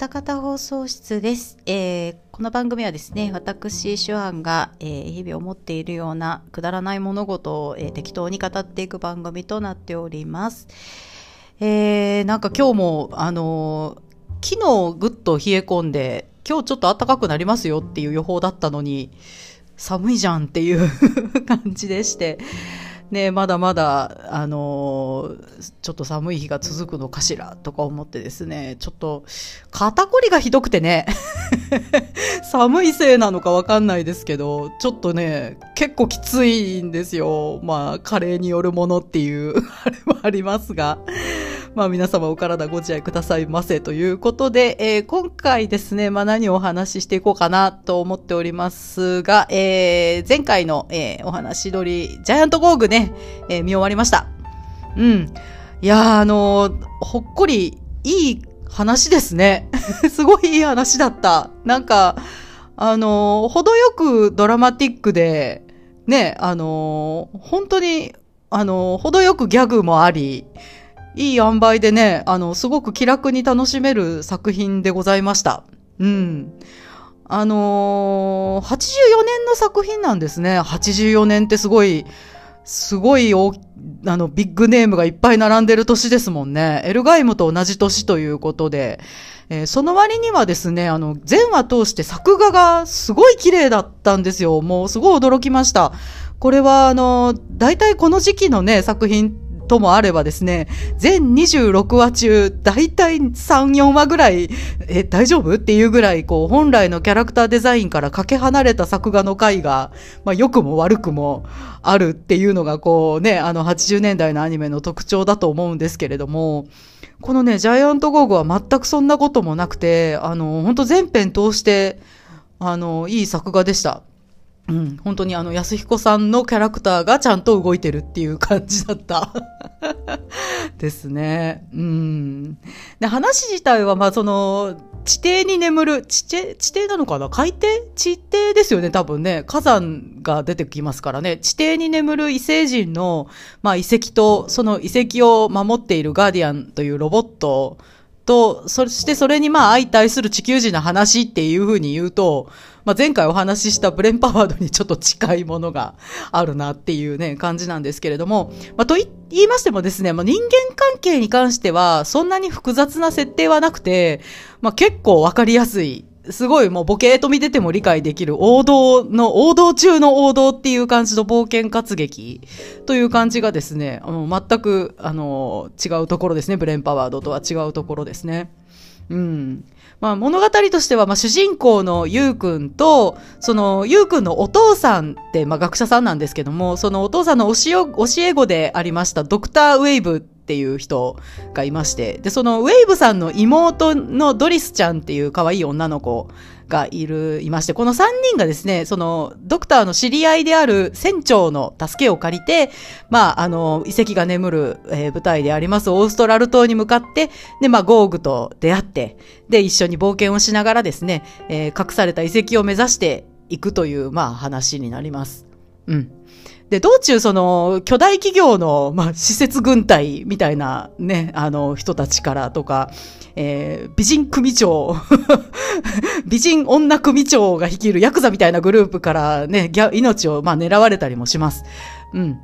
った方放送室です。えーこの番組はですね、私、手腕が、えー日々思っているようなくだらない物事を、えー適当に語っていく番組となっております。えーなんか今日も、あのー昨日ぐっと冷え込んで、今日ちょっと暖かくなりますよっていう予報だったのに、寒いじゃんっていう 感じでして、ね、まだまだ、あのーちょっと寒い日が続くのかしらとか思ってですね、ちょっと、肩こりがひどくてね、寒いせいなのかわかんないですけど、ちょっとね、結構きついんですよ。まあ、加齢によるものっていう、あれもありますが。まあ皆様お体ご自愛くださいませということで、えー今回ですね、まあ何をお話ししていこうかなと思っておりますが、えー前回の、えーお話通り、ジャイアントゴーグね、えー見終わりました。うん。いやー、あのーほっこりいい話ですね。すごいいい話だった。なんか、あのー程よくドラマティックで、ね、あのー本当に、あのー程よくギャグもあり、いい塩梅でね、あの、すごく気楽に楽しめる作品でございました。うん。あのー、84年の作品なんですね。84年ってすごい、すごいあの、ビッグネームがいっぱい並んでる年ですもんね。エルガイムと同じ年ということで、えーその割にはですね、あの、全話通して作画がすごい綺麗だったんですよ。もうすごい驚きました。これは、あの、大体この時期のね、作品ともあればですね、全26話中、大体3、4話ぐらい、え、大丈夫？っていうぐらい、こう、本来のキャラクターデザインからかけ離れた作画の回が、まあ、良くも悪くもあるっていうのが、こうね、あの、80年代のアニメの特徴だと思うんですけれども、このね、ジャイアントゴーグは全くそんなこともなくて、あの、本当全編通して、あの、いい作画でした。うん、本当にあの、安彦さんのキャラクターがちゃんと動いてるっていう感じだった。ですね。うん。で、話自体は、ま、その、地底に眠る、地底、地底なのかな？海底？地底ですよね、多分ね。火山が出てきますからね。地底に眠る異星人の、まあ、遺跡と、その遺跡を守っているガーディアンというロボットと、そしてそれにまあ相対する地球人の話っていう風に言うと、まあ前回お話ししたブレンパワードにちょっと近いものがあるなっていうね、感じなんですけれども、まあとい言いましてもですね、まあ人間関係に関してはそんなに複雑な設定はなくて、まあ結構わかりやすい。すごいもうボケーと見てても理解できる王道の、王道中の王道っていう感じの冒険活劇という感じがですね、あの全く、あの、違うところですね。ブレンパワードとは違うところですね。うん。まあ物語としては、まあ主人公のゆうくんと、そのゆうくんのお父さんって、まあ学者さんなんですけども、そのお父さんの教え、教え子でありましたドクターウェイブっていう人がいまして、で、そのウェイブさんの妹のドリスちゃんっていう可愛い女の子がいる、いまして、この3人がですね、その、ドクターの知り合いである船長の助けを借りて、まあ、あの、遺跡が眠る、えー舞台でありますオーストラル島に向かって、で、まあ、ゴーグと出会って、で、一緒に冒険をしながらですね、えー隠された遺跡を目指していくという、まあ、話になります。うん。で、道中、その、巨大企業の、まあ、施設軍隊みたいなね、あの、人たちからとか、えー美人組長、美人女組長が率いるヤクザみたいなグループからね、ギャ命を、まあ、狙われたりもします。うん。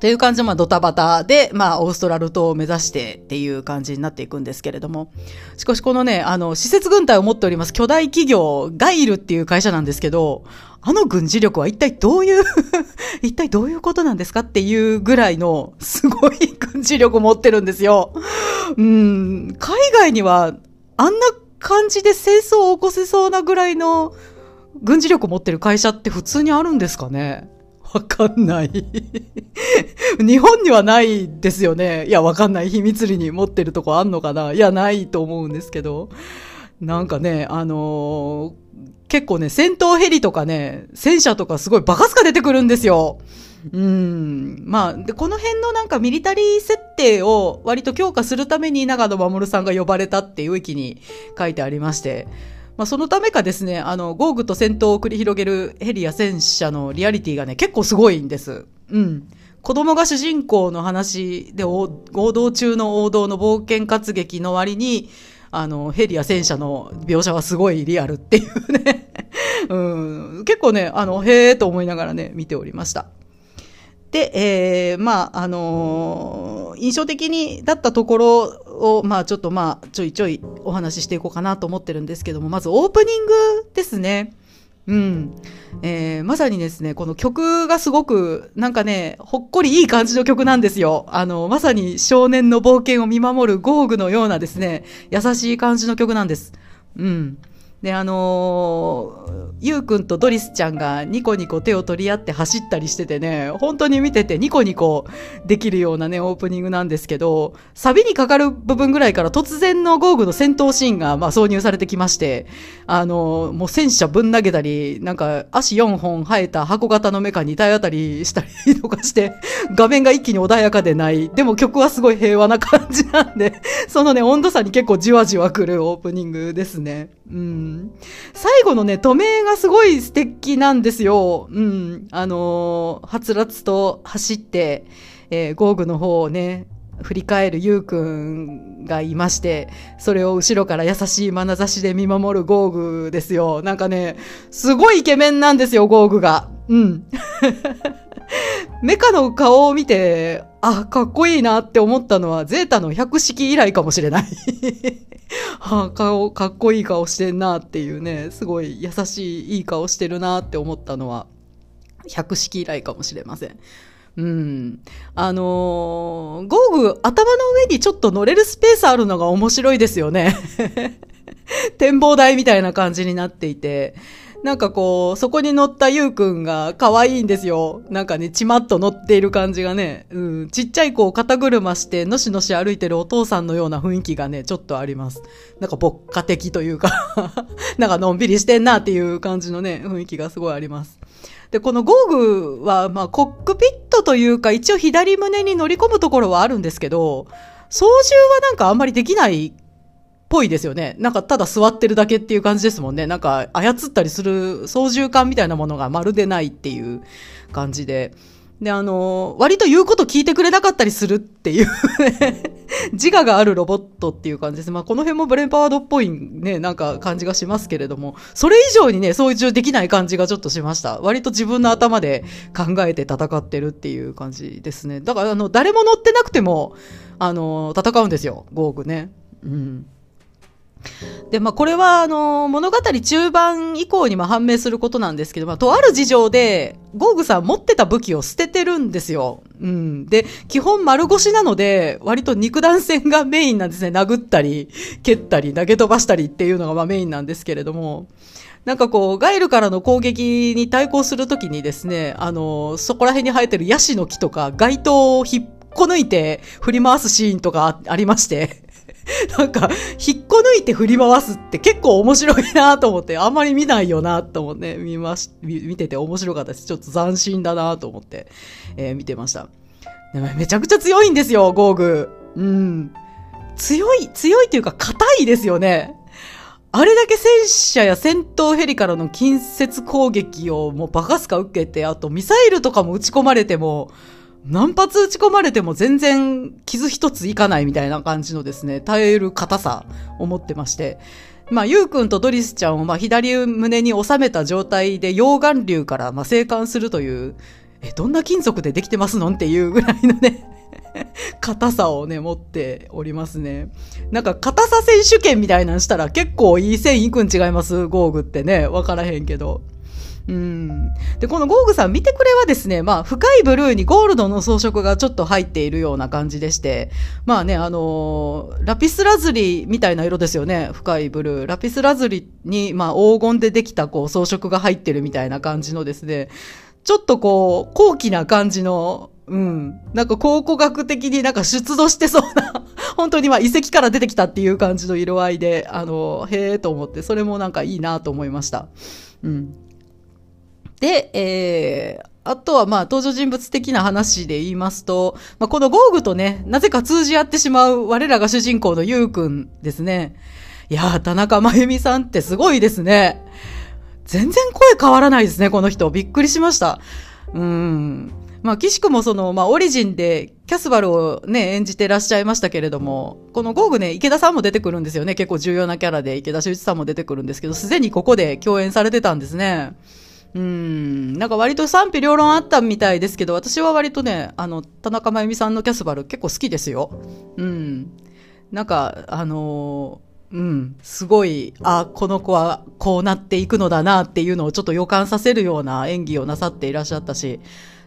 という感じで、まあ、ドタバタで、まあ、オーストラル島を目指してっていう感じになっていくんですけれども。しかし、このね、あの、施設軍隊を持っております巨大企業、ガイルっていう会社なんですけど、あの軍事力は一体どういう 一体どういうことなんですかっていうぐらいの、すごい軍事力を持ってるんですよ。うん、海外には、あんな感じで戦争を起こせそうなぐらいの軍事力を持ってる会社って普通にあるんですかね？わかんない。日本にはないですよね。いや、わかんない。秘密裏に持ってるとこあんのかな？いや、ないと思うんですけど。なんかね、あのー結構ね、戦闘ヘリとかね、戦車とかすごいバカスカ出てくるんですよ。うん。まあ、で、この辺のなんかミリタリー設定を割と強化するために長野守さんが呼ばれたっていうウィキに書いてありまして、まあそのためかですね、あの、ゴーグと戦闘を繰り広げるヘリや戦車のリアリティがね、結構すごいんです。うん。子供が主人公の話で、お王道中の王道の冒険活劇の割に、あの、ヘリや戦車の描写はすごいリアルっていうね。うん、結構ね、あの、へえと思いながらね、見ておりました。で、えー、まあ、あのー、印象的にだったところを、まあ、ちょっとまあ、ちょいちょいお話ししていこうかなと思ってるんですけども、まずオープニングですね。うん。えー、まさにですね、この曲がすごく、なんかね、ほっこりいい感じの曲なんですよ。あの、まさに少年の冒険を見守るゴーグのようなですね、優しい感じの曲なんです。うん。で、あのー、ゆうくんとドリスちゃんがニコニコ手を取り合って走ったりしててね、本当に見ててニコニコできるようなね、オープニングなんですけど、サビにかかる部分ぐらいから突然のゴーグの戦闘シーンが、まあ、挿入されてきまして、あのー、もう戦車ぶん投げたり、なんか足4本生えた箱型のメカに体当たりしたりとかして、画面が一気に穏やかでない。でも曲はすごい平和な感じなんで、そのね、温度差に結構じわじわくるオープニングですね。うん。最後のね、止めがすごい素敵なんですよ。うん。あのー、はつらつと走って、えー、ゴーグの方をね、振り返るゆうくんがいまして、それを後ろから優しい眼差しで見守るゴーグですよ。なんかね、すごいイケメンなんですよ、ゴーグが。うん。メカの顔を見て、あ、かっこいいなって思ったのは、ゼータの百式以来かもしれないは あ、顔、かっこいい顔してんなっていうね、すごい優しい、いい顔してるなって思ったのは、百式以来かもしれません。うん。あのー、ゴーグ、頭の上にちょっと乗れるスペースあるのが面白いですよね。展望台みたいな感じになっていて。なんかこう、そこに乗ったゆうくんが可愛いんですよ。なんかね、ちまっと乗っている感じがね、うん、ちっちゃい子を肩車して、のしのし歩いてるお父さんのような雰囲気がね、ちょっとあります。なんか牧歌的というか なんかのんびりしてんなっていう感じのね、雰囲気がすごいあります。で、このゴーグは、まあ、コックピットというか、一応左胸に乗り込むところはあるんですけど、操縦はなんかあんまりできないぽいですよね。なんかただ座ってるだけっていう感じですもんね。なんか操ったりする操縦感みたいなものがまるでないっていう感じで。で、あの、割と言うこと聞いてくれなかったりするっていう 自我があるロボットっていう感じです。まあ、この辺もブレンパワードっぽいね、なんか感じがしますけれども、それ以上にね、操縦できない感じがちょっとしました。割と自分の頭で考えて戦ってるっていう感じですね。だから、あの、誰も乗ってなくても、あの、戦うんですよ、ゴーグね。うん。で、まあ、これは、あの、物語中盤以降にも判明することなんですけど、まあ、とある事情で、ゴーグさん持ってた武器を捨ててるんですよ。うん。で、基本丸腰なので、割と肉弾戦がメインなんですね。殴ったり、蹴ったり、投げ飛ばしたりっていうのがまあメインなんですけれども、なんかこう、ガイルからの攻撃に対抗するときにですね、あの、そこら辺に生えてるヤシの木とか、街灯を引っこ抜いて振り回すシーンとかありまして、なんか、引っこ抜いて振り回すって結構面白いなと思って、あんまり見ないよなと思って、見まし、見てて面白かったです。ちょっと斬新だなと思って、えー、見てました。でもめちゃくちゃ強いんですよ、ゴーグ。うん。強い、強いっていうか硬いですよね。あれだけ戦車や戦闘ヘリからの近接攻撃をもうバカすか受けて、あとミサイルとかも撃ち込まれても、何発撃ち込まれても全然傷一ついかないみたいな感じのですね、耐える硬さを持ってまして。まあ、ゆうくんとドリスちゃんを、まあ、左胸に収めた状態で溶岩流から、まあ、生還するという、え、どんな金属でできてますのんっていうぐらいのね硬さをね、持っておりますね。なんか、硬さ選手権みたいなんしたら結構いい線いくん違います？ゴーグってね。わからへんけど。うん。で、このゴーグさん見てくれはですね、まあ、深いブルーにゴールドの装飾がちょっと入っているような感じでして、まあね、あのー、ラピスラズリみたいな色ですよね、深いブルー。ラピスラズリに、まあ、黄金でできた、こう、装飾が入ってるみたいな感じのですね、ちょっとこう、高貴な感じの、うん。なんか考古学的になんか出土してそうな 本当にまあ遺跡から出てきたっていう感じの色合いで、あの、へえと思って、それもなんかいいなと思いました。うん。で、えー、あとはまあ登場人物的な話で言いますと、まあ、このゴーグとね、なぜか通じ合ってしまう我らが主人公のゆうくんですね。いやー、田中真由美さんってすごいですね。全然声変わらないですね、この人。びっくりしました。うん。まあ、岸くもその、まあ、オリジンでキャスバルをね、演じてらっしゃいましたけれども、このゴーグね、池田さんも出てくるんですよね。結構重要なキャラで、池田修一さんも出てくるんですけど、すでにここで共演されてたんですね。うん、なんか割と賛否両論あったみたいですけど、私は割とね、あの、田中真由美さんのキャスバル結構好きですよ。うん。なんか、あのー、うん、すごい、あ、この子はこうなっていくのだなっていうのをちょっと予感させるような演技をなさっていらっしゃったし、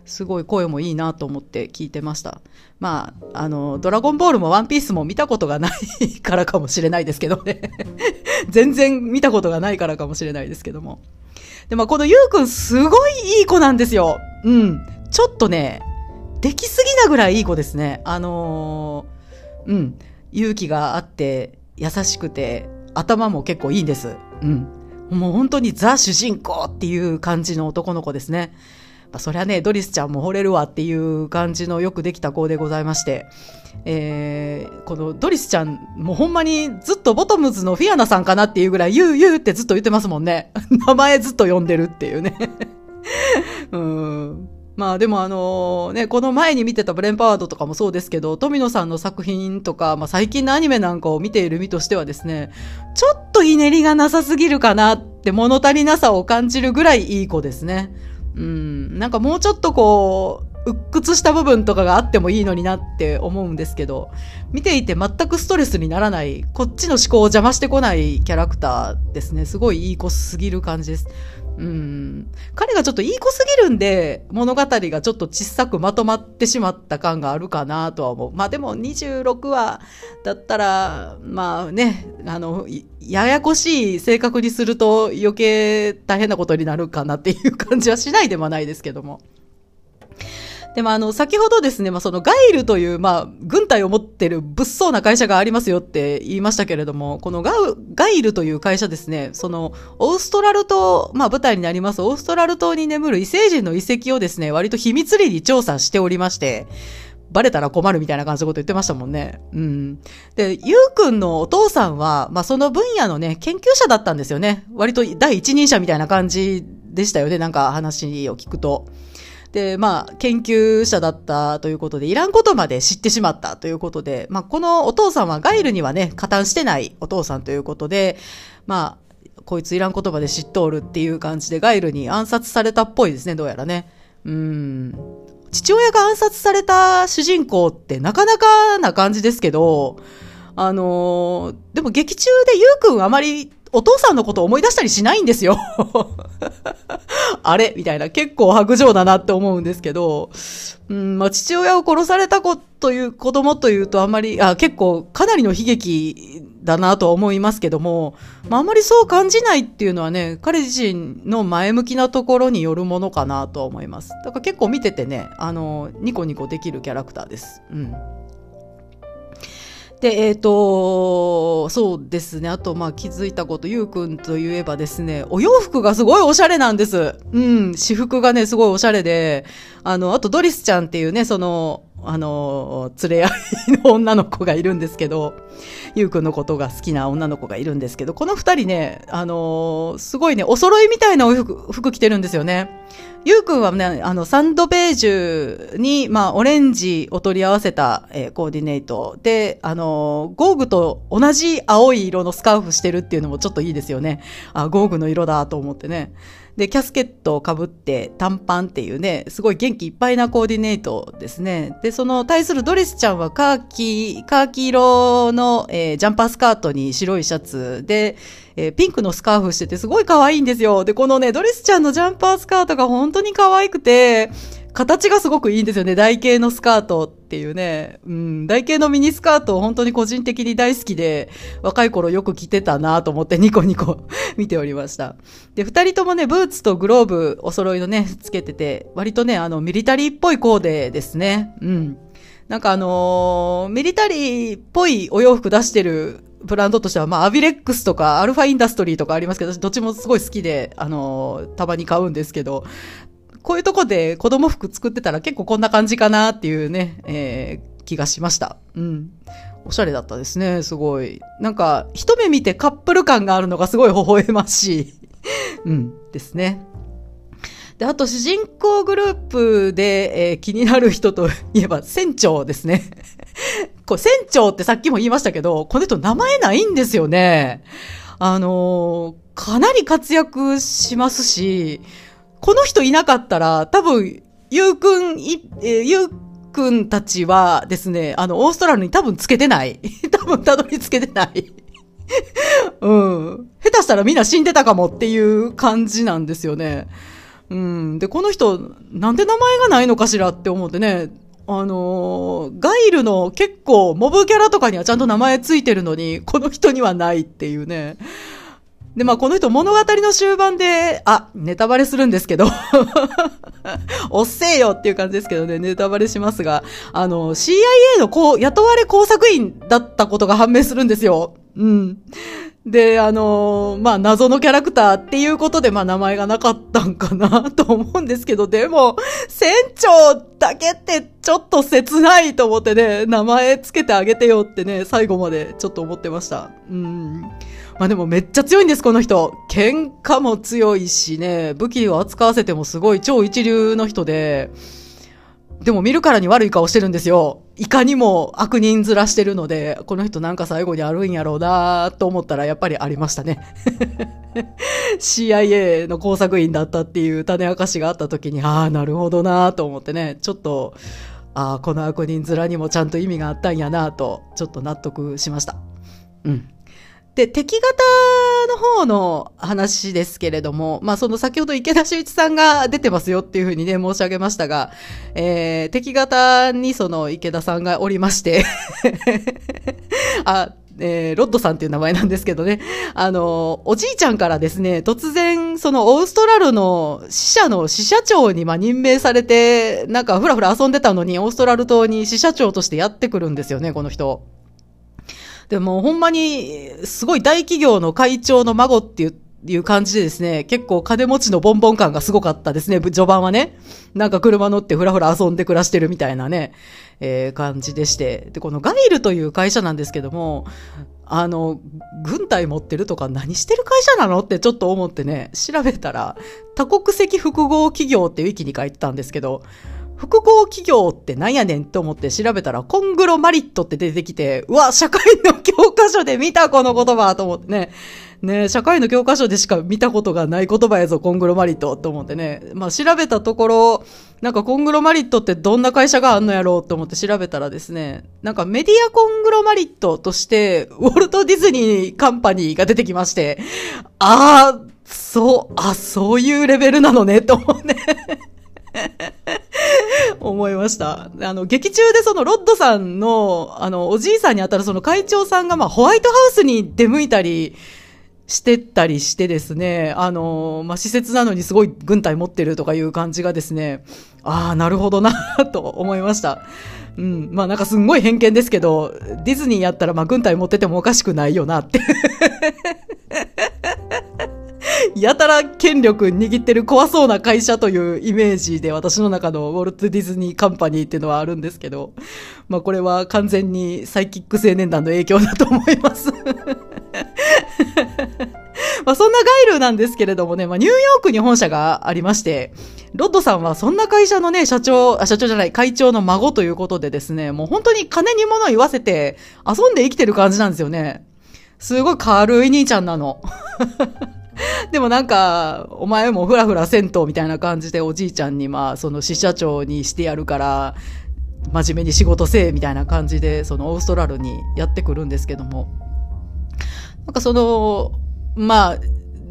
すごい声もいいなと思って聞いてました。まあ、あの、ドラゴンボールもワンピースも見たことがないからかもしれないですけどね。全然見たことがないからかもしれないですけども。で、まあ、このゆうくんすごいいい子なんですよ。うん。ちょっとね、できすぎなぐらいいい子ですね。あのー、うん。勇気があって、優しくて、頭も結構いいんです。うん。もう本当にザ主人公っていう感じの男の子ですね。まあ、そりゃね、ドリスちゃんも惚れるわっていう感じのよくできた子でございまして、えー、このドリスちゃん、もうほんまにずっとボトムズのフィアナさんかなっていうぐらい、ユーユーってずっと言ってますもんね。名前ずっと呼んでるっていうね。うんまあでもあのね、この前に見てたブレンパワードとかもそうですけど、富野さんの作品とか、まあ最近のアニメなんかを見ている身としてはですね、ちょっとひねりがなさすぎるかなって物足りなさを感じるぐらいいい子ですね。うん、なんかもうちょっとこう、鬱屈した部分とかがあってもいいのになって思うんですけど、見ていて全くストレスにならない、こっちの思考を邪魔してこないキャラクターですね。すごいいい子すぎる感じです。うん。彼がちょっといい子すぎるんで、物語がちょっと小さくまとまってしまった感があるかなとは思う。まあでも26話だったら、まあね、あの、ややこしい性格にすると余計大変なことになるかなっていう感じはしないでもないですけども。でもあの、先ほどですね、まあ、そのガイルという、まあ、軍隊を持ってる物騒な会社がありますよって言いましたけれども、このガガイルという会社ですね、その、オーストラル島、まあ、舞台になります、オーストラル島に眠る異星人の遺跡をですね、割と秘密裏に調査しておりまして、バレたら困るみたいな感じのこと言ってましたもんね。うん。で、ゆうくんのお父さんは、まあ、その分野のね、研究者だったんですよね。割と第一人者みたいな感じでしたよね、なんか話を聞くと。で、まあ、研究者だったということで、いらんことまで知ってしまったということで、まあ、このお父さんはガイルにはね、加担してないお父さんということで、まあ、こいついらんことまで知っとおるっていう感じで、ガイルに暗殺されたっぽいですね、どうやらね。うん。父親が暗殺された主人公ってなかなかな感じですけど、あのー、でも劇中でゆうくんあまりお父さんのこと思い出したりしないんですよ あれ？みたいな。結構白状だなって思うんですけど、うん、まあ、父親を殺された子という、子供というとあんまり、あ、結構かなりの悲劇だなと思いますけども、まあ、あまりそう感じないっていうのはね、彼自身の前向きなところによるものかなとは思います。だから結構見ててね、あの、ニコニコできるキャラクターです。うん。で、えっ、ー、と、そうですね。あと、まあ、気づいたこと、ゆうくんといえばですね、お洋服がすごいおしゃれなんです。うん、私服がね、すごいおしゃれで、あの、あと、ドリスちゃんっていうね、その、あの、連れ合いの女の子がいるんですけど、ゆうくんのことが好きな女の子がいるんですけど、この二人ね、あのすごいね、お揃いみたいなお服、服着てるんですよね。ゆうくんはね、あの、サンドベージュに、まあ、オレンジを取り合わせた、えー、コーディネート。で、あの、ゴーグと同じ青い色のスカーフしてるっていうのもちょっといいですよね。あ、ゴーグの色だと思ってね。で、キャスケットをかぶって短パンっていうね、すごい元気いっぱいなコーディネートですね。で、その対するドレスちゃんはカーキ、カーキ色の、えー、ジャンパースカートに白いシャツで、えー、ピンクのスカーフしててすごい可愛いんですよ。で、このね、ドレスちゃんのジャンパースカートが本当に可愛くて、形がすごくいいんですよね。台形のスカートっていうね。うん。台形のミニスカートを本当に個人的に大好きで、若い頃よく着てたなと思ってニコニコ 見ておりました。で、二人ともね、ブーツとグローブお揃いのね、つけてて、割とね、あの、ミリタリーっぽいコーデですね。うん。なんかあのー、ミリタリーっぽいお洋服出してるブランドとしては、まあ、アビレックスとか、アルファインダストリーとかありますけど、どっちもすごい好きで、あのー、たまに買うんですけど、こういうとこで子供服作ってたら結構こんな感じかなっていうね、えー、気がしました。うん。おしゃれだったですね、すごい。なんか、一目見てカップル感があるのがすごい微笑ましい。うん、ですね。で、あと主人公グループで、えー、気になる人といえば船長ですね。こう船長ってさっきも言いましたけど、この人名前ないんですよね。あのー、かなり活躍しますし、この人いなかったら、多分、ゆうくん、い、えー、ゆうくんたちはですね、あの、オーストラルに多分つけてない。多分たどり着けてない。うん。下手したらみんな死んでたかもっていう感じなんですよね。うん。で、この人、なんで名前がないのかしらって思ってね、あのー、ガイルの結構モブキャラとかにはちゃんと名前ついてるのに、この人にはないっていうね。で、まあこの人物語の終盤で、あ、ネタバレするんですけど おっせえよっていう感じですけどね、ネタバレしますが、あの、CIA のこう、雇われ工作員だったことが判明するんですよ。うん。で、あのー、まあ、謎のキャラクターっていうことで、まあ、名前がなかったんかな と思うんですけど、でも、船長だけってちょっと切ないと思ってね、名前つけてあげてよってね、最後までちょっと思ってました。うん。まあでもめっちゃ強いんです、この人。喧嘩も強いしね、武器を扱わせてもすごい超一流の人で、でも見るからに悪い顔してるんですよ。いかにも悪人面してるので、この人なんか最後にあるんやろうなと思ったらやっぱりありましたね。CIA の工作員だったっていう種明かしがあった時に、ああ、なるほどなと思ってね、ちょっと、ああ、この悪人面にもちゃんと意味があったんやなと、ちょっと納得しました。うん。で、敵型の方の話ですけれども、まあその先ほど池田修一さんが出てますよっていうふうにね、申し上げましたが、えー、敵型にその池田さんがおりまして あ、えー、ロッドさんっていう名前なんですけどね。あの、おじいちゃんからですね、突然、そのオーストラルの支社の支社長にま任命されて、なんかふらふら遊んでたのに、オーストラル島に支社長としてやってくるんですよね、この人。でもほんまに、すごい大企業の会長の孫っていう、いう感じでですね、結構金持ちのボンボン感がすごかったですね、序盤はね。なんか車乗ってふらふら遊んで暮らしてるみたいなね、えー、感じでして。で、このガイルという会社なんですけども、あの、軍隊持ってるとか何してる会社なのってちょっと思ってね、調べたら、多国籍複合企業ってウィキに書いてたんですけど、複合企業ってなんやねんと思って調べたら、コングロマリットって出てきて、うわ、社会の教科書で見たこの言葉と思ってね。ね社会の教科書でしか見たことがない言葉やぞ、コングロマリットと思ってね。まあ調べたところ、なんかコングロマリットってどんな会社があんのやろうと思って調べたらですね、なんかメディアコングロマリットとして、ウォルト・ディズニーカンパニーが出てきまして、ああ、そう、あ、そういうレベルなのね、と思うね。思いました。あの、劇中でそのロッドさんの、あの、おじいさんにあたるその会長さんが、まあ、ホワイトハウスに出向いたりしてったりしてですね、あの、まあ、施設なのにすごい軍隊持ってるとかいう感じがですね、ああ、なるほどなと思いました。うん。まあなんかすんごい偏見ですけど、ディズニーやったらま軍隊持っててもおかしくないよなって やたら権力握ってる怖そうな会社というイメージで私の中のウォルト・ディズニー・カンパニーっていうのはあるんですけど、まあこれは完全にサイキック青年団の影響だと思います まあそんなガイルなんですけれどもね、まあニューヨークに本社がありまして、ロッドさんはそんな会社のね、社長、あ、社長じゃない、会長の孫ということでですね、もう本当に金に物言わせて遊んで生きてる感じなんですよね。すごい軽い兄ちゃんなの。でもなんか、お前もふらふら銭湯みたいな感じでおじいちゃんにまあ、その支社長にしてやるから、真面目に仕事せえみたいな感じで、そのオーストラルにやってくるんですけども。なんかその、まあ、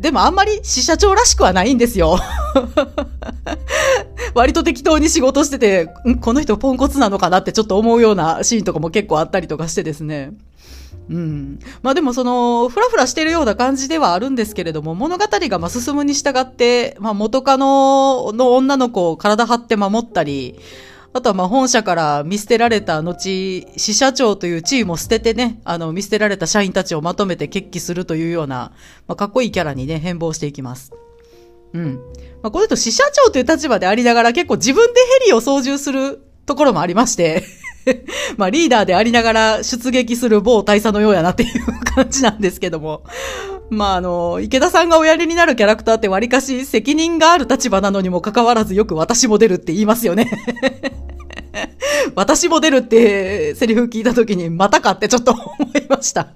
でもあんまり支社長らしくはないんですよ。割と適当に仕事してて、この人ポンコツなのかなってちょっと思うようなシーンとかも結構あったりとかしてですね。うん。まあでもその、ふらふらしてるような感じではあるんですけれども、物語がま進むに従って、まあ元カノの女の子を体張って守ったり、あとはま本社から見捨てられた後、支社長という地位も捨ててね、あの見捨てられた社員たちをまとめて決起するというような、まあかっこいいキャラにね、変貌していきます。うん。まあこの人支社長という立場でありながら結構自分でヘリを操縦するところもありまして まあリーダーでありながら出撃する某大佐のようやなっていう感じなんですけども。まあ、あの、池田さんがおやりになるキャラクターってわりかし責任がある立場なのにもかかわらずよく私も出るって言いますよね。私も出るってセリフ聞いた時にまたかってちょっと思いました。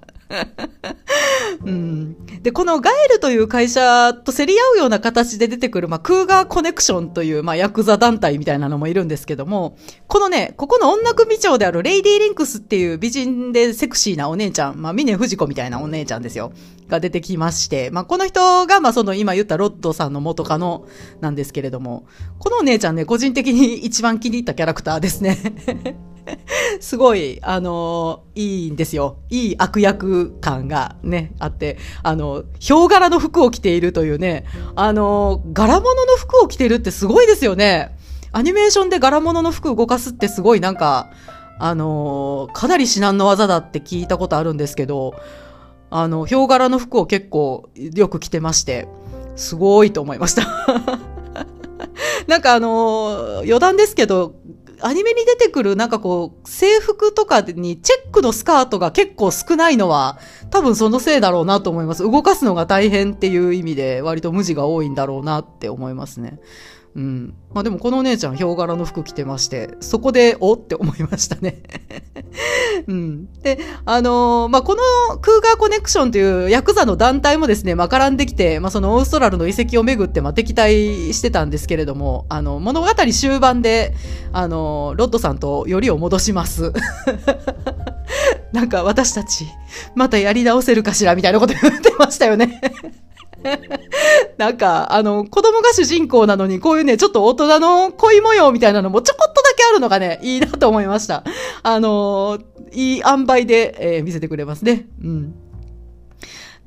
うん、で、このガエルという会社と競り合うような形で出てくる、まあ、クーガーコネクションという、まあ、ヤクザ団体みたいなのもいるんですけども、このね、ここの女組長であるレイディー・リンクスっていう美人でセクシーなお姉ちゃん、まあ、峰不二子みたいなお姉ちゃんですよ。が出てきまして、まあ、この人が、まあ、その今言ったロッドさんの元カノなんですけれども、このお姉ちゃんね、個人的に一番気に入ったキャラクターですね。すごい、あのいいんですよ。いい悪役感がね、あって、あの、ヒョウ柄の服を着ているというね、あの柄物の服を着てるってすごいですよね。アニメーションで柄物の服動かすってすごいなんか、あのかなり至難の技だって聞いたことあるんですけど、あの、ヒョウ柄の服を結構よく着てまして、すごいと思いました。なんかあの余談ですけど、アニメに出てくるなんかこう、制服とかにチェックのスカートが結構少ないのは、多分そのせいだろうなと思います。動かすのが大変っていう意味で、割と無地が多いんだろうなって思いますね。うん。まあでもこのお姉ちゃん、ヒョウ柄の服着てまして、そこで、お？って思いましたね。うん。で、あのー、まあこのクーガーコネクションというヤクザの団体もですね、まあ絡んできて、まあそのオーストラルの遺跡をめぐって、まあ敵対してたんですけれども、あの、物語終盤で、あのー、ロッドさんとよりを戻します。なんか私たち、またやり直せるかしらみたいなこと言ってましたよね。なんか、あの、子供が主人公なのに、こういうね、ちょっと大人の恋模様みたいなのもちょこっとだけあるのがね、いいなと思いました。あの、いい塩梅で、えー、見せてくれますね。うん。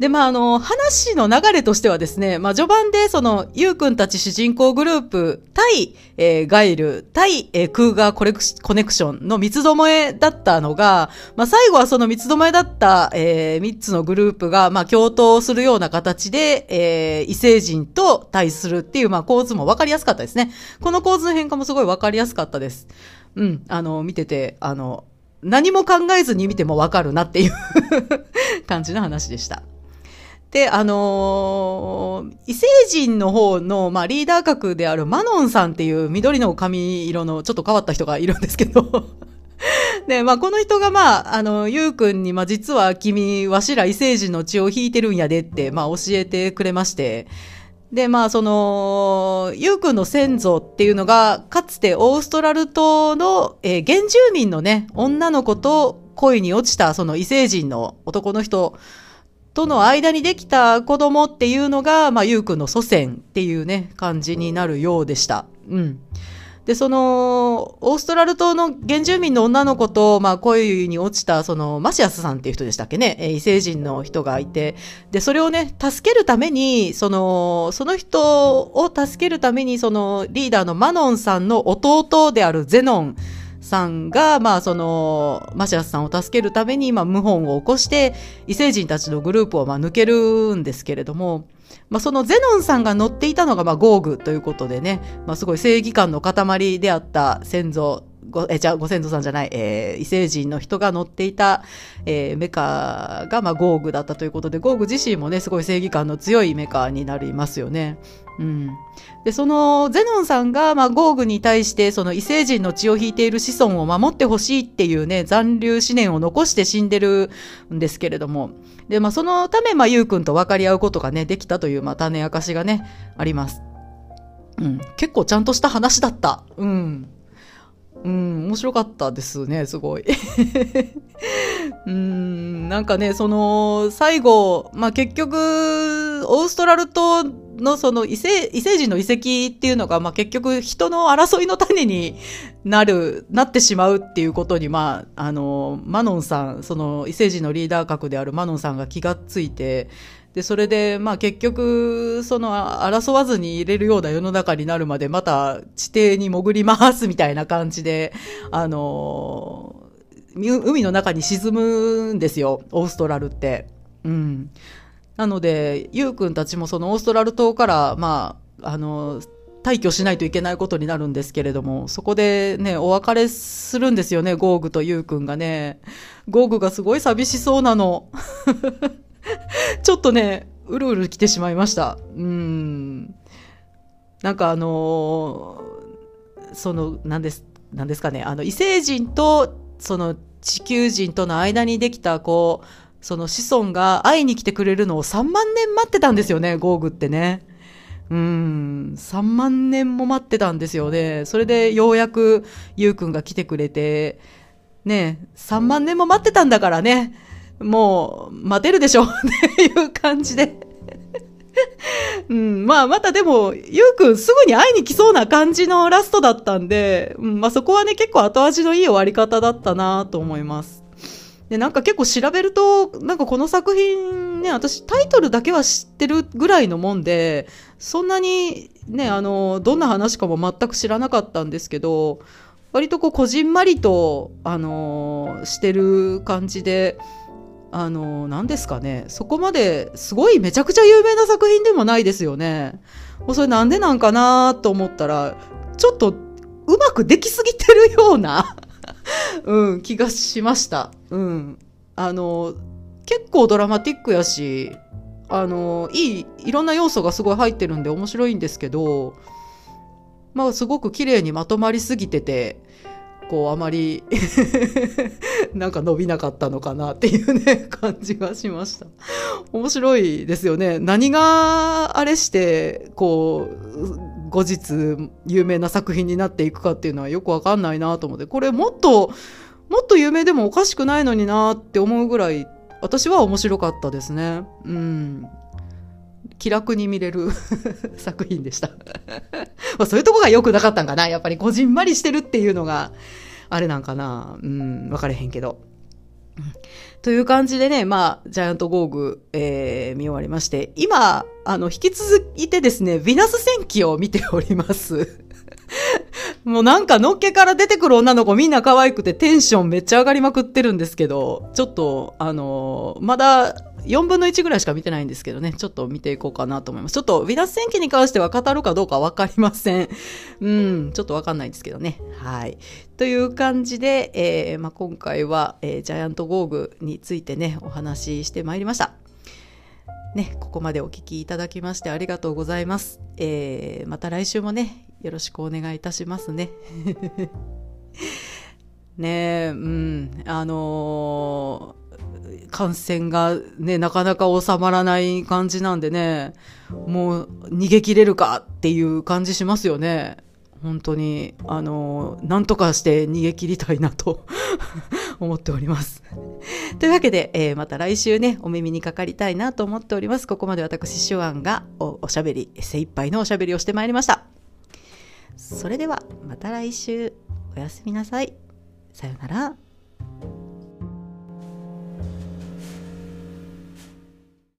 で、まあ、あの、話の流れとしてはですね、まあ、序盤で、その、ゆうくんたち主人公グループ、対、えー、ガイル、対、えー、クーガーコレクコネクションの三つどもえだったのが、まあ、最後はその三つどもえだった、えー、つのグループが、まあ、共闘するような形で、えー、異星人と対するっていう、まあ、構図も分かりやすかったですね。この構図の変化もすごい分かりやすかったです。うん、あの、見てて、あの、何も考えずに見てもわかるなっていう 感じの話でした。で、あのー、異星人の方の、まあ、リーダー格であるマノンさんっていう緑の髪色のちょっと変わった人がいるんですけど。で、まあ、この人が、まあ、あの、ゆうくんに、まあ、実は君、わしら異星人の血を引いてるんやでって、まあ、教えてくれまして、で、まあ、その、ゆうくんの先祖っていうのが、かつてオーストラル島の、えー、原住民のね、女の子と恋に落ちた、その異星人の男の人との間にできた子供っていうのが、まあ、ゆうくんの祖先っていうね、感じになるようでした。うん。で、その、オーストラル島の原住民の女の子と、まあ、恋に落ちた、その、マシアスさんっていう人でしたっけね、え異星人の人がいて、で、それをね、助けるために、その、その人を助けるために、その、リーダーのマノンさんの弟であるゼノン、さんが、まあ、その、マシアスさんを助けるために、まあ、謀反を起こして、異星人たちのグループを、まあ、抜けるんですけれども、まあ、そのゼノンさんが乗っていたのが、まあ、ゴーグということでね、まあ、すごい正義感の塊であった先祖、ご、え、じゃあ、ご先祖さんじゃない、えー、異星人の人が乗っていた、えー、メカが、まあ、ゴーグだったということで、ゴーグ自身もね、すごい正義感の強いメカになりますよね。うん。で、その、ゼノンさんが、まあ、ゴーグに対して、その異星人の血を引いている子孫を守ってほしいっていうね、残留思念を残して死んでるんですけれども、で、まあ、そのため、まあ、ゆうくんと分かり合うことがね、できたという、まあ、種明かしがね、あります。うん。結構ちゃんとした話だった。うん。うん、面白かったですね、すごい。うん、なんかね、その、最後、まあ、結局、オーストラル島のその異星、異星人の遺跡っていうのが、まあ、結局人の争いの種になる、なってしまうっていうことに、まあ、あの、マノンさん、その異星人のリーダー格であるマノンさんが気がついて、で、それで、まあ結局、その争わずに入れるような世の中になるまでまた地底に潜りますみたいな感じで、あの、海の中に沈むんですよ、オーストラルって。うん。なので、ゆうくんたちもそのオーストラル島から、まあ、あの、退去しないといけないことになるんですけれども、そこでね、お別れするんですよね、ゴーグとゆうくんがね。ゴーグがすごい寂しそうなの。ちょっとね、うるうる来てしまいました。うん。なんかあのー、その、なんです、なんですかね、あの、異星人と、その、地球人との間にできた、こう、その子孫が会いに来てくれるのを3万年待ってたんですよね、ゴーグってね。うん、3万年も待ってたんですよね。それでようやくゆうくんが来てくれて、ね、3万年も待ってたんだからね、もう待てるでしょっていう感じでうん、まあまたでも、ゆうくんすぐに会いに来そうな感じのラストだったんで、うん、まあそこはね結構後味のいい終わり方だったなと思います。で、なんか結構調べると、なんかこの作品ね、私タイトルだけは知ってるぐらいのもんで、そんなにね、あの、どんな話かも全く知らなかったんですけど、割とこう、こじんまりと、あのしてる感じで、あの何ですかね、そこまですごいめちゃくちゃ有名な作品でもないですよね。もうそれなんでなんかなと思ったら、ちょっとうまくできすぎてるような うん、気がしました。うん。あの、結構ドラマティックやし、あの、いい、いろんな要素がすごい入ってるんで面白いんですけど、まあすごく綺麗にまとまりすぎてて、こうあまり なんか伸びなかったのかなっていうね 感じがしました。面白いですよね。何があれしてこう後日有名な作品になっていくかっていうのはよくわかんないなと思って。これもっともっと有名でもおかしくないのになって思うぐらい私は面白かったですね。うん。気楽に見れる 作品でした まそういうとこが良くなかったんかな。やっぱりこじんまりしてるっていうのが、あれなんかな。うん、分かれへんけど。という感じでね、まあ、ジャイアントゴーグ、えー、見終わりまして、今、あの、引き続いてですね、ヴィナス戦記を見ております。もうなんかのっけから出てくる女の子みんな可愛くてテンションめっちゃ上がりまくってるんですけど、ちょっと、あのー、まだ4分の1ぐらいしか見てないんですけどね、ちょっと見ていこうかなと思います。ちょっと、ヴィナス戦記に関しては語るかどうかわかりません。うん、ちょっとわかんないんですけどね。はい。という感じで、えー、まあ、今回は、えー、ジャイアントゴーグについてね、お話ししてまいりました。ね、ここまでお聞きいただきましてありがとうございます。えー、また来週もね、よろしくお願いいたしますね。ねえ、うん、あの、感染がね、なかなか収まらない感じなんでね、もう逃げ切れるかっていう感じしますよね。本当に、あの、なんとかして逃げ切りたいなと 思っております。というわけで、えー、また来週ね、お耳にかかりたいなと思っております。ここまで私、手腕がおおしゃべり、精一杯のおしゃべりをしてまいりました。それでは、また来週、おやすみなさい。さよなら。